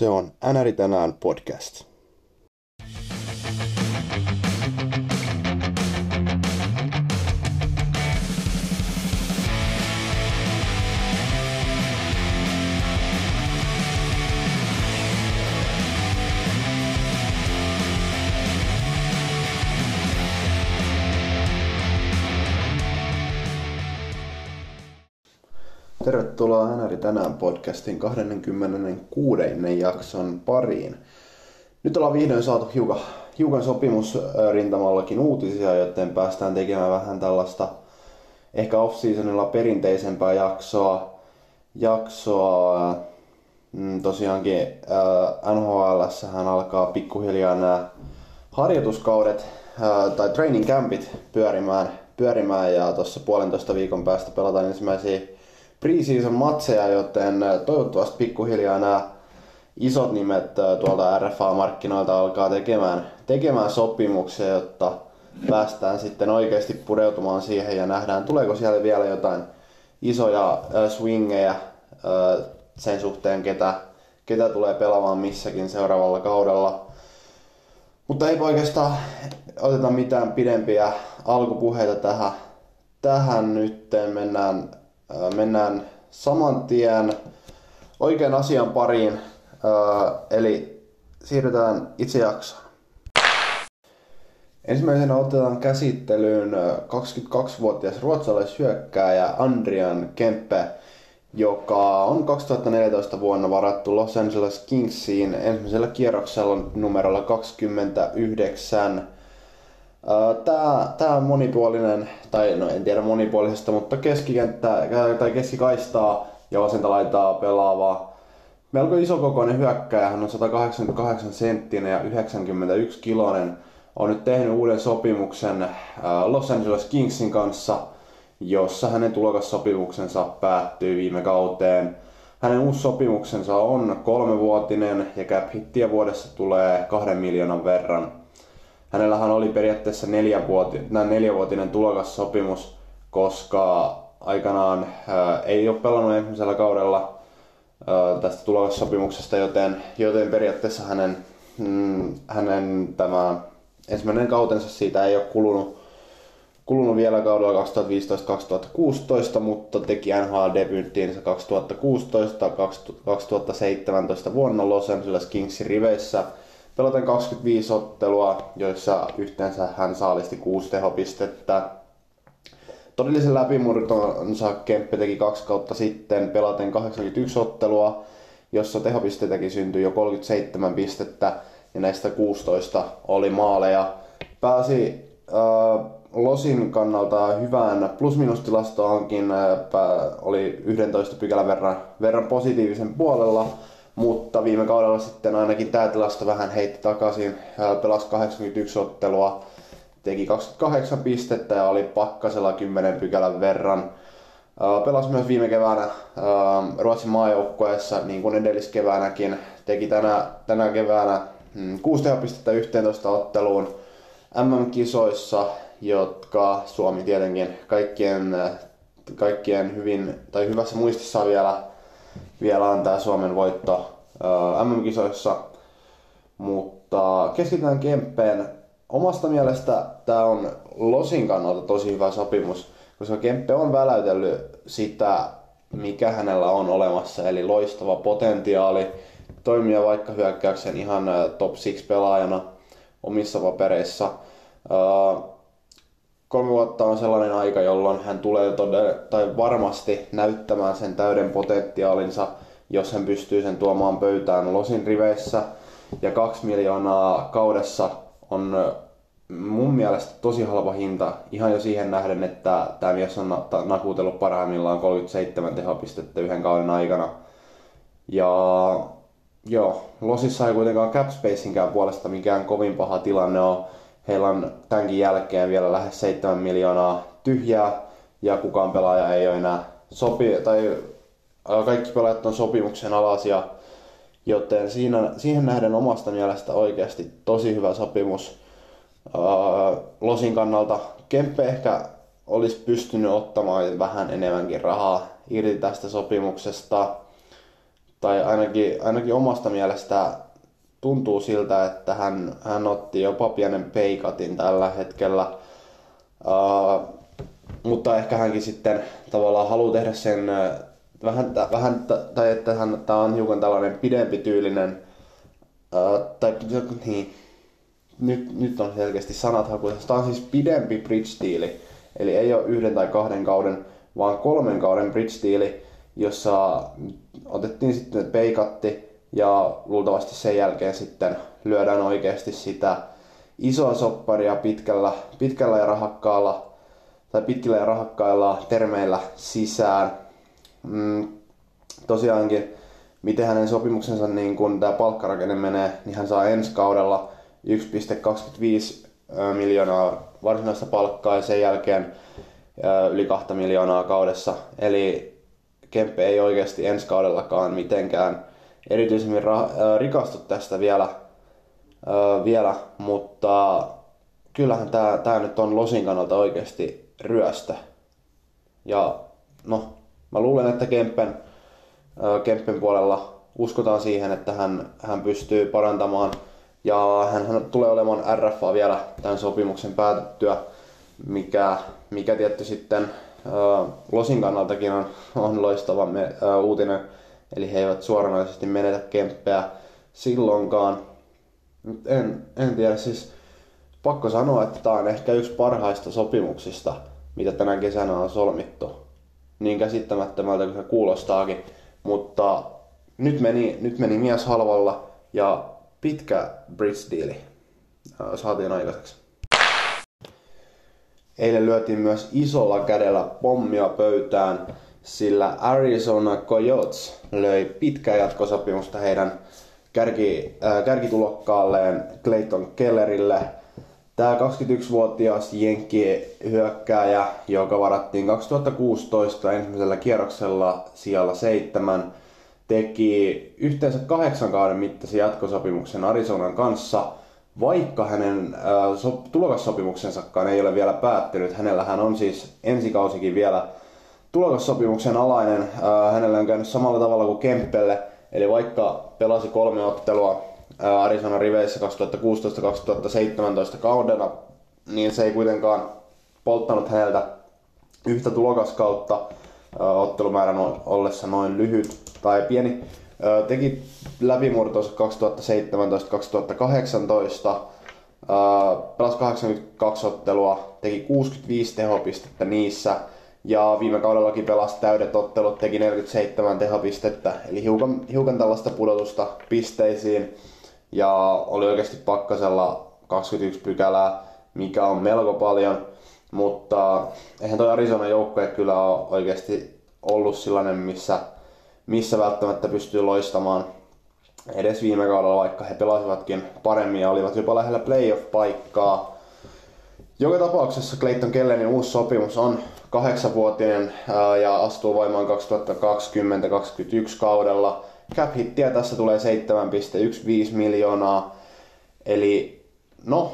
Se on NRI tänään podcast. Tervetuloa Hänäri tänään podcastin 26. jakson pariin. Nyt ollaan vihdoin saatu hiukan, hiukan sopimusrintamallakin uutisia, joten päästään tekemään vähän tällaista ehkä off-seasonilla perinteisempää jaksoa. jaksoa mm, tosiaankin äh, NHL hän alkaa pikkuhiljaa nämä harjoituskaudet äh, tai training campit pyörimään, pyörimään ja tuossa puolentoista viikon päästä pelataan ensimmäisiä preseason matseja, joten äh, toivottavasti pikkuhiljaa nämä isot nimet äh, tuolta RFA-markkinoilta alkaa tekemään, tekemään sopimuksia, jotta päästään sitten oikeasti pureutumaan siihen ja nähdään, tuleeko siellä vielä jotain isoja äh, swingeja sen suhteen, ketä, ketä tulee pelaamaan missäkin seuraavalla kaudella. Mutta ei oikeastaan oteta mitään pidempiä alkupuheita tähän, tähän nyt. Mennään mennään saman tien oikean asian pariin, eli siirrytään itse jaksoon. Ensimmäisenä otetaan käsittelyyn 22-vuotias ruotsalaishyökkääjä Andrian Kempe, joka on 2014 vuonna varattu Los Angeles Kingsiin ensimmäisellä kierroksella numerolla 29 Tämä, tämä on monipuolinen, tai no en tiedä monipuolisesta, mutta keskikenttä tai keskikaistaa ja vasenta laitaa pelaava melko isokokoinen hyökkäjä. Hän on 188 senttinen ja 91 kiloinen. On nyt tehnyt uuden sopimuksen Los Angeles Kingsin kanssa, jossa hänen tulokassopimuksensa päättyy viime kauteen. Hänen uusi sopimuksensa on kolmevuotinen ja cap hittiä vuodessa tulee kahden miljoonan verran hänellähän oli periaatteessa neljävuotinen, neljävuotinen tulokassopimus, koska aikanaan ää, ei ole pelannut ensimmäisellä kaudella ää, tästä tulokassopimuksesta, joten, joten periaatteessa hänen, mm, hänen tämä ensimmäinen kautensa siitä ei ole kulunut, kulunut vielä kaudella 2015-2016, mutta teki NHL-debyyttiinsä 2016-2017 vuonna Los Angeles Kingsin riveissä – pelaten 25 ottelua, joissa yhteensä hän saalisti 6 tehopistettä. Todellisen läpimurtonsa Kemppe teki kaksi kautta sitten pelaten 81 ottelua, jossa tehopisteitäkin syntyi jo 37 pistettä ja näistä 16 oli maaleja. Pääsi äh, Losin kannalta hyvään plus-minus-tilastoonkin, äh, oli 11 pykälän verran, verran positiivisen puolella, mutta viime kaudella sitten ainakin tämä tilasto vähän heitti takaisin. Pelasi 81 ottelua, teki 28 pistettä ja oli pakkasella 10 pykälän verran. Pelasi myös viime keväänä Ruotsin maajoukkueessa, niin kuin edelliskeväänäkin. Teki tänä, tänä keväänä 6 mm, pistettä 11 otteluun MM-kisoissa, jotka Suomi tietenkin kaikkien, kaikkien hyvin, tai hyvässä muistissa vielä vielä on tämä Suomen voitto MM-kisoissa. Mutta keskitytään Kemppeen. Omasta mielestä tämä on Losin kannalta tosi hyvä sopimus, koska Kemppe on väläytellyt sitä, mikä hänellä on olemassa, eli loistava potentiaali toimia vaikka hyökkäyksen ihan top 6 pelaajana omissa papereissa. Kolme vuotta on sellainen aika, jolloin hän tulee todella, tai varmasti näyttämään sen täyden potentiaalinsa, jos hän pystyy sen tuomaan pöytään losin riveissä. Ja kaksi miljoonaa kaudessa on mun mielestä tosi halpa hinta, ihan jo siihen nähden, että tämä mies on nakuutellut parhaimmillaan 37 tehopistettä yhden kauden aikana. Ja joo, Losissa ei kuitenkaan cap spacingään puolesta mikään kovin paha tilanne ole Heillä on tämänkin jälkeen vielä lähes 7 miljoonaa tyhjää ja kukaan pelaaja ei ole enää sopi, tai kaikki pelaajat on sopimuksen alasia, joten siinä, siihen nähden omasta mielestä oikeasti tosi hyvä sopimus Losin kannalta. Kempe ehkä olisi pystynyt ottamaan vähän enemmänkin rahaa irti tästä sopimuksesta. tai ainakin, ainakin omasta mielestä tuntuu siltä, että hän, hän otti jopa pienen peikatin tällä hetkellä. Uh, mutta ehkä hänkin sitten tavallaan haluaa tehdä sen vähän, vähän tai että hän, tämä on hiukan tällainen pidempi tyylinen, uh, tai niin, nyt, nyt on selkeästi sanat hakuisessa. Tämä on siis pidempi bridge-tiili, eli ei ole yhden tai kahden kauden, vaan kolmen kauden bridge-tiili, jossa otettiin sitten peikatti ja luultavasti sen jälkeen sitten lyödään oikeasti sitä isoa sopparia pitkällä, pitkällä ja rahakkaalla tai pitkillä ja rahakkailla termeillä sisään. Mm, tosiaankin, miten hänen sopimuksensa, niin kun tämä palkkarakenne menee, niin hän saa ensi kaudella 1,25 miljoonaa varsinaista palkkaa ja sen jälkeen yli 2 miljoonaa kaudessa. Eli Kempe ei oikeasti ensi kaudellakaan mitenkään erityisemmin ra- rikastu tästä vielä, vielä mutta kyllähän tämä, tämä nyt on Losin kannalta oikeasti ryöstä. Ja no, mä luulen, että Kempen, Kempen puolella uskotaan siihen, että hän, hän pystyy parantamaan ja hän, hän tulee olemaan RFA vielä tämän sopimuksen päätettyä, mikä, mikä tietty sitten Losin kannaltakin on, on loistava me, uutinen. Eli he eivät suoranaisesti menetä kemppeä silloinkaan. En, en tiedä, siis pakko sanoa, että tämä on ehkä yksi parhaista sopimuksista, mitä tänä kesänä on solmittu. Niin käsittämättömältä kuin se kuulostaakin. Mutta nyt meni, nyt meni mies halvalla ja pitkä bridge-diili saatiin aikaiseksi. Eilen lyötiin myös isolla kädellä pommia pöytään, sillä Arizona Coyotes löi pitkää jatkosopimusta heidän kärki, äh, kärkitulokkaalleen Clayton Kellerille. Tämä 21-vuotias Jenkki hyökkääjä, joka varattiin 2016 ensimmäisellä kierroksella sijalla seitsemän, teki yhteensä kahdeksan kauden mittaisen jatkosopimuksen Arizonan kanssa – vaikka hänen äh, so, tulokassopimuksensakaan ei ole vielä päättynyt, hänellähän on siis ensikausikin vielä tulokassopimuksen alainen. Hänellä on käynyt samalla tavalla kuin Kemppelle, eli vaikka pelasi kolme ottelua Arizona riveissä 2016-2017 kaudella, niin se ei kuitenkaan polttanut häneltä yhtä tulokaskautta ottelumäärän ollessa noin lyhyt tai pieni. Teki läpimurtonsa 2017-2018, pelasi 82 ottelua, teki 65 tehopistettä niissä ja viime kaudellakin pelasi täydet ottelut, teki 47 tehopistettä, eli hiukan, hiukan tällaista pudotusta pisteisiin. Ja oli oikeasti pakkasella 21 pykälää, mikä on melko paljon, mutta eihän toi Arizona joukkue kyllä ole oikeasti ollut sellainen, missä missä välttämättä pystyy loistamaan edes viime kaudella, vaikka he pelasivatkin paremmin ja olivat jopa lähellä playoff-paikkaa. Joka tapauksessa Clayton Kellenin uusi sopimus on kahdeksanvuotinen ja astuu voimaan 2020-2021 kaudella. Cap hittiä tässä tulee 7,15 miljoonaa. Eli no,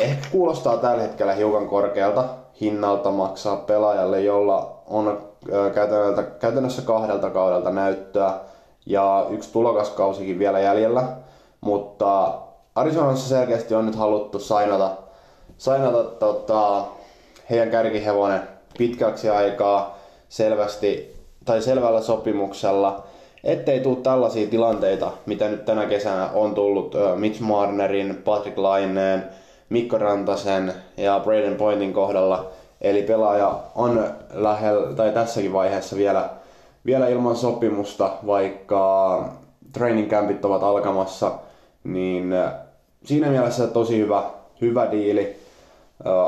ehkä kuulostaa tällä hetkellä hiukan korkealta hinnalta maksaa pelaajalle, jolla on käytännössä kahdelta kaudelta näyttöä ja yksi tulokaskausikin vielä jäljellä. Mutta Arizonassa selkeästi on nyt haluttu sainata, sainata tota, heidän kärkihevonen pitkäksi aikaa selvästi tai selvällä sopimuksella, ettei tule tällaisia tilanteita, mitä nyt tänä kesänä on tullut Mitch Marnerin, Patrick Laineen, Mikko Rantasen ja Braden Pointin kohdalla, Eli pelaaja on lähellä, tai tässäkin vaiheessa vielä, vielä ilman sopimusta, vaikka training campit ovat alkamassa, niin siinä mielessä tosi hyvä, hyvä diili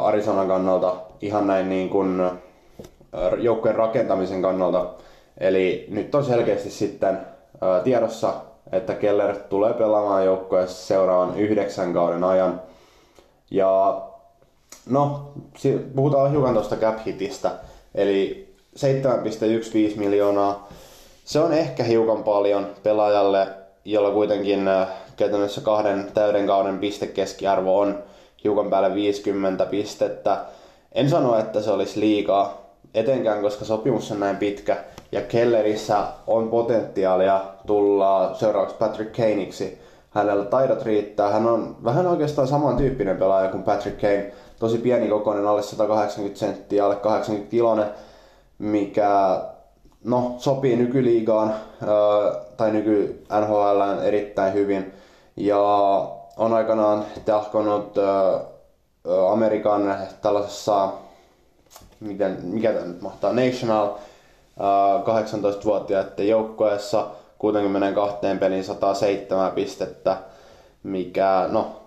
Arizonan kannalta, ihan näin niin kuin joukkojen rakentamisen kannalta. Eli nyt on selkeästi sitten tiedossa, että Keller tulee pelaamaan joukkoessa seuraavan yhdeksän kauden ajan. Ja No, puhutaan hiukan tuosta cap hitistä. Eli 7,15 miljoonaa. Se on ehkä hiukan paljon pelaajalle, jolla kuitenkin käytännössä kahden täyden kauden pistekeskiarvo on hiukan päälle 50 pistettä. En sano, että se olisi liikaa, etenkään koska sopimus on näin pitkä ja Kellerissä on potentiaalia tulla seuraavaksi Patrick Kaneiksi. Hänellä taidot riittää. Hän on vähän oikeastaan samantyyppinen pelaaja kuin Patrick Kane. Tosi pieni kokoinen, alle 180 senttiä, alle 80 kilonen, mikä no, sopii nykyliigaan tai nyky NHL erittäin hyvin. Ja on aikanaan tahkonut Amerikan tällaisessa, miten, mikä tämä nyt mahtaa, National 18-vuotiaiden joukkueessa 62 pelin 107 pistettä, mikä, no,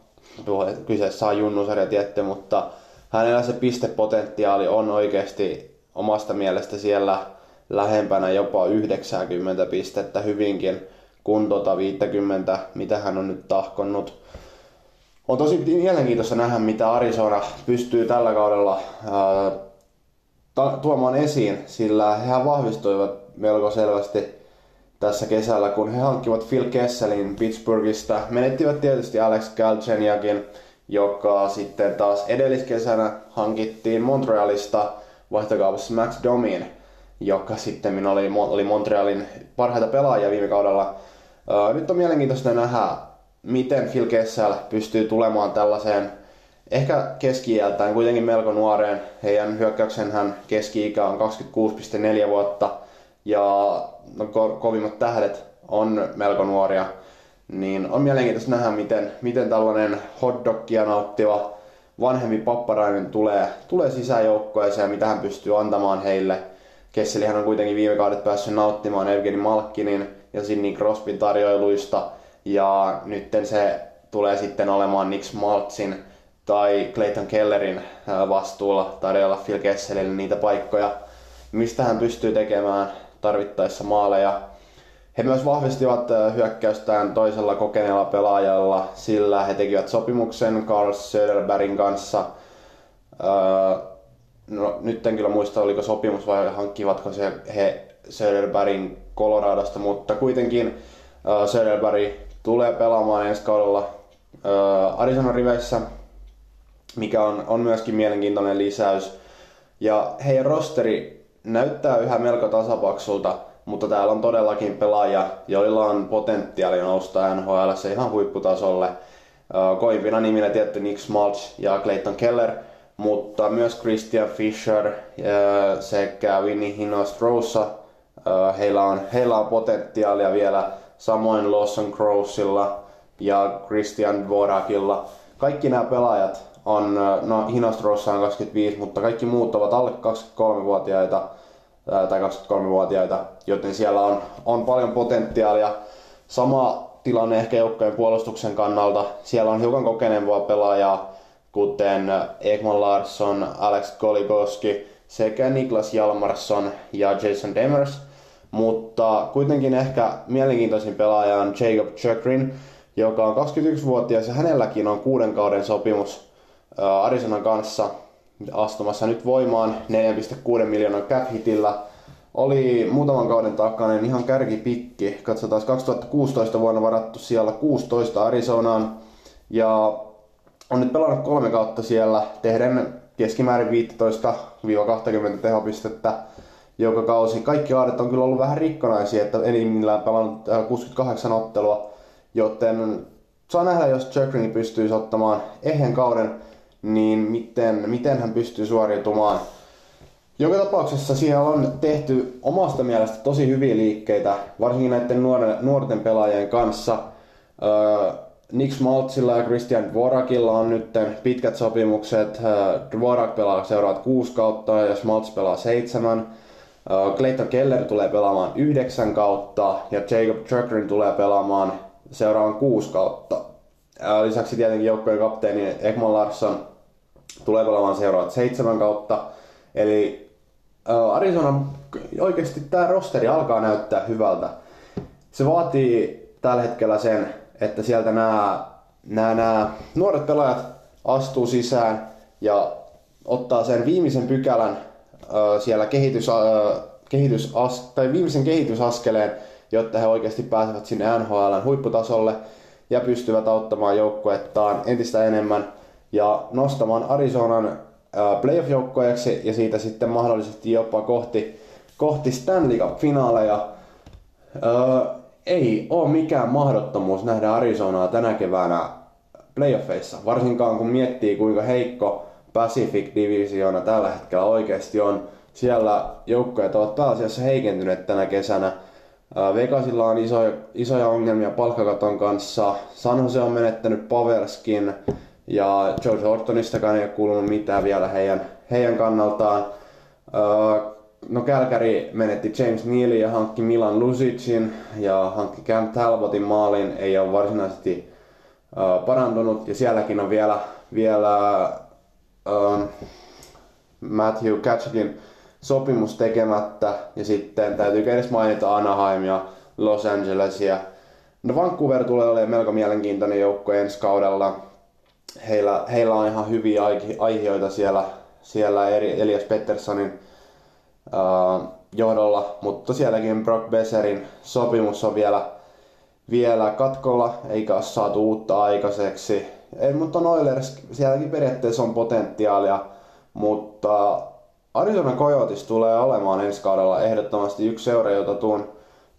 kyseessä on junnusarja tietty, mutta hänellä se pistepotentiaali on oikeasti omasta mielestä siellä lähempänä jopa 90 pistettä hyvinkin kun tota 50, mitä hän on nyt tahkonnut. On tosi mielenkiintoista nähdä, mitä Arizona pystyy tällä kaudella ää, ta- tuomaan esiin, sillä hehän vahvistuivat melko selvästi tässä kesällä, kun he hankkivat Phil Kesselin Pittsburghista. Menettivät tietysti Alex Galcheniakin, joka sitten taas edelliskesänä hankittiin Montrealista vaihtokaupassa Max Domin, joka sitten oli, oli Montrealin parhaita pelaajia viime kaudella. Nyt on mielenkiintoista nähdä, miten Phil Kessel pystyy tulemaan tällaiseen ehkä keski kuitenkin melko nuoreen. Heidän hyökkäyksenhän keski-ikä on 26,4 vuotta ja no, ko- kovimmat tähdet on melko nuoria. Niin on mielenkiintoista nähdä, miten, miten tällainen hotdogia nauttiva vanhempi papparainen tulee, tulee sisäjoukkoeseen ja mitä hän pystyy antamaan heille. Kesselihän on kuitenkin viime kaudet päässyt nauttimaan Evgeni Malkkinin ja Sidney Crosbyn tarjoiluista. Ja nytten se tulee sitten olemaan Nick Maltsin tai Clayton Kellerin vastuulla tarjolla Phil Kesselille niitä paikkoja, mistä hän pystyy tekemään tarvittaessa maaleja. He myös vahvistivat hyökkäystään toisella kokeneella pelaajalla, sillä he tekivät sopimuksen Carl Söderbergin kanssa. No, nyt en kyllä muista, oliko sopimus vai hankkivatko se he Söderbergin Coloradosta, mutta kuitenkin Söderberg tulee pelaamaan ensi kaudella Arizona riveissä, mikä on, on myöskin mielenkiintoinen lisäys. Ja heidän rosteri näyttää yhä melko tasapaksulta, mutta täällä on todellakin pelaajia, joilla on potentiaali nousta NHL ihan huipputasolle. Koimpina niminä tietty Nick Smolch ja Clayton Keller, mutta myös Christian Fisher sekä Winnie Hinostrosa. Heillä on, heillä on potentiaalia vielä, samoin Lawson Crowsilla ja Christian Dvorakilla. Kaikki nämä pelaajat on, no Hinostrossa on 25, mutta kaikki muut ovat alle 23-vuotiaita tai 23-vuotiaita, joten siellä on, on paljon potentiaalia. Sama tilanne ehkä joukkojen puolustuksen kannalta. Siellä on hiukan kokeneempaa pelaajaa, kuten Ekman Larsson, Alex Goligoski sekä Niklas Jalmarsson ja Jason Demers. Mutta kuitenkin ehkä mielenkiintoisin pelaaja on Jacob Chukrin, joka on 21-vuotias ja hänelläkin on kuuden kauden sopimus Arizonan kanssa astumassa nyt voimaan 4,6 miljoonan cap hitillä. Oli muutaman kauden takainen ihan kärkipikki. Katsotaan 2016 vuonna varattu siellä 16 Arizonaan. Ja on nyt pelannut kolme kautta siellä tehden keskimäärin 15-20 tehopistettä joka kausi. Kaikki aadet on kyllä ollut vähän rikkonaisia, että enimmillään pelannut 68 ottelua, joten saa nähdä, jos Chuckring pystyy ottamaan ehen kauden niin miten, miten hän pystyy suoriutumaan. Joka tapauksessa siellä on tehty omasta mielestä tosi hyviä liikkeitä, varsinkin näiden nuoren, nuorten pelaajien kanssa. Öö, Nick Smaltzilla ja Christian Dvorakilla on nyt pitkät sopimukset. Dvorak pelaa seuraavat kuusi kautta ja Smaltz pelaa seitsemän. Clayton Keller tulee pelaamaan yhdeksän kautta ja Jacob Chukrin tulee pelaamaan seuraavan kuusi kautta. Lisäksi tietenkin joukkojen kapteeni Ekman Larsson tulee pelaamaan seuraavat seitsemän kautta. Eli Arizona oikeasti tämä rosteri alkaa näyttää hyvältä. Se vaatii tällä hetkellä sen, että sieltä nämä, nämä, nämä nuoret pelaajat astuu sisään ja ottaa sen viimeisen pykälän siellä kehitys, kehitys tai viimeisen kehitysaskeleen, jotta he oikeasti pääsevät sinne NHL huipputasolle ja pystyvät auttamaan joukkuettaan entistä enemmän ja nostamaan Arizonan playoff-joukkojaksi ja siitä sitten mahdollisesti jopa kohti, kohti Stanley Cup-finaaleja. Öö, ei ole mikään mahdottomuus nähdä Arizonaa tänä keväänä playoffeissa, varsinkaan kun miettii kuinka heikko Pacific Divisiona tällä hetkellä oikeasti on. Siellä joukkoja ovat pääasiassa heikentyneet tänä kesänä. Vegasilla on isoja, isoja ongelmia palkkakaton kanssa. San Jose on menettänyt Paverskin ja Joe Thorntonistakaan ei ole kuulunut mitään vielä heidän, heidän kannaltaan. No Kälkäri menetti James Nealin ja hankki Milan Lusicin ja hankki Cam Talbotin maalin. Ei ole varsinaisesti parantunut ja sielläkin on vielä, vielä um, Matthew Katchakin sopimus tekemättä ja sitten täytyy edes mainita Anaheim ja Los Angelesia. No Vancouver tulee olemaan melko mielenkiintoinen joukko ensi kaudella. Heillä, heillä on ihan hyviä aiheita siellä, siellä Elias Petterssonin uh, johdolla, mutta sielläkin Brock Besserin sopimus on vielä, vielä katkolla, eikä ole saatu uutta aikaiseksi. Ei, mutta Oilers, sielläkin periaatteessa on potentiaalia, mutta Arizona Coyotes tulee olemaan ensi kaudella ehdottomasti yksi seura, jota tuun,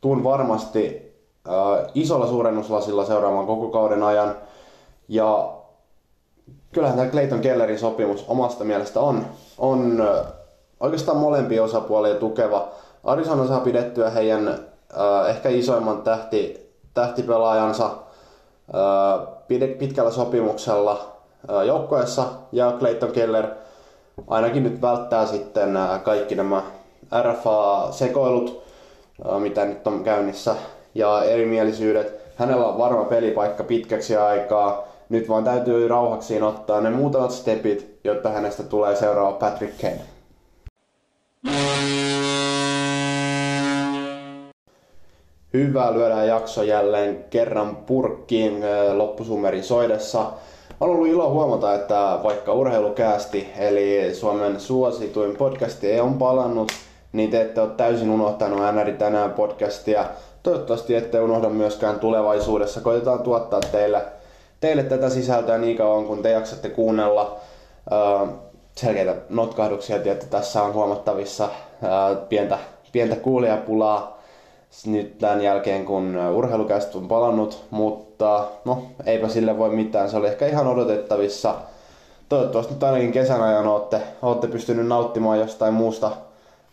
tuun varmasti äh, isolla suurennuslasilla seuraamaan koko kauden ajan. Ja kyllähän tämä Clayton Kellerin sopimus omasta mielestä on, on äh, oikeastaan molempia osapuolia tukeva. Arizona saa pidettyä heidän äh, ehkä isoimman tähti, tähtipelaajansa äh, pitkällä sopimuksella joukkoessa ja Clayton Keller – ainakin nyt välttää sitten kaikki nämä RFA-sekoilut, mitä nyt on käynnissä, ja erimielisyydet. Hänellä on varma pelipaikka pitkäksi aikaa. Nyt vaan täytyy rauhaksiin ottaa ne muutamat stepit, jotta hänestä tulee seuraava Patrick Kane. Hyvä, lyödään jakso jälleen kerran purkkiin loppusumerin soidessa on ollut ilo huomata, että vaikka urheilukäästi, eli Suomen suosituin podcasti ei on palannut, niin te ette ole täysin unohtanut NR tänään podcastia. Toivottavasti ette unohda myöskään tulevaisuudessa. Koitetaan tuottaa teille, teille tätä sisältöä niin kauan, kun te jaksatte kuunnella. Uh, selkeitä notkahduksia, että tässä on huomattavissa uh, pientä, pientä kuulijapulaa nyt tämän jälkeen, kun urheilukästä on palannut, mutta no, eipä sille voi mitään. Se oli ehkä ihan odotettavissa. Toivottavasti nyt ainakin kesän ajan olette, olette pystynyt nauttimaan jostain muusta,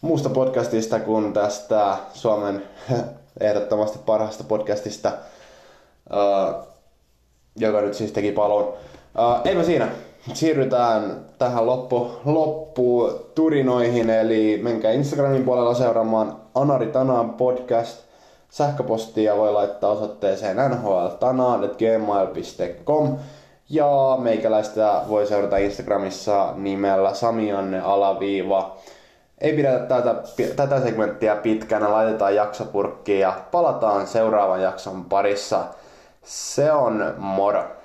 muusta podcastista kuin tästä Suomen ehdottomasti parhaasta podcastista, joka nyt siis teki palon. Eipä siinä. Siirrytään tähän loppu, loppu turinoihin, eli menkää Instagramin puolella seuraamaan Anari Tanaan podcast. Sähköpostia voi laittaa osoitteeseen nhltanaan.gmail.com ja meikäläistä voi seurata Instagramissa nimellä Samianne alaviiva. Ei pidetä tätä, tätä segmenttiä pitkänä, laitetaan jaksopurkkiin ja palataan seuraavan jakson parissa. Se on moro!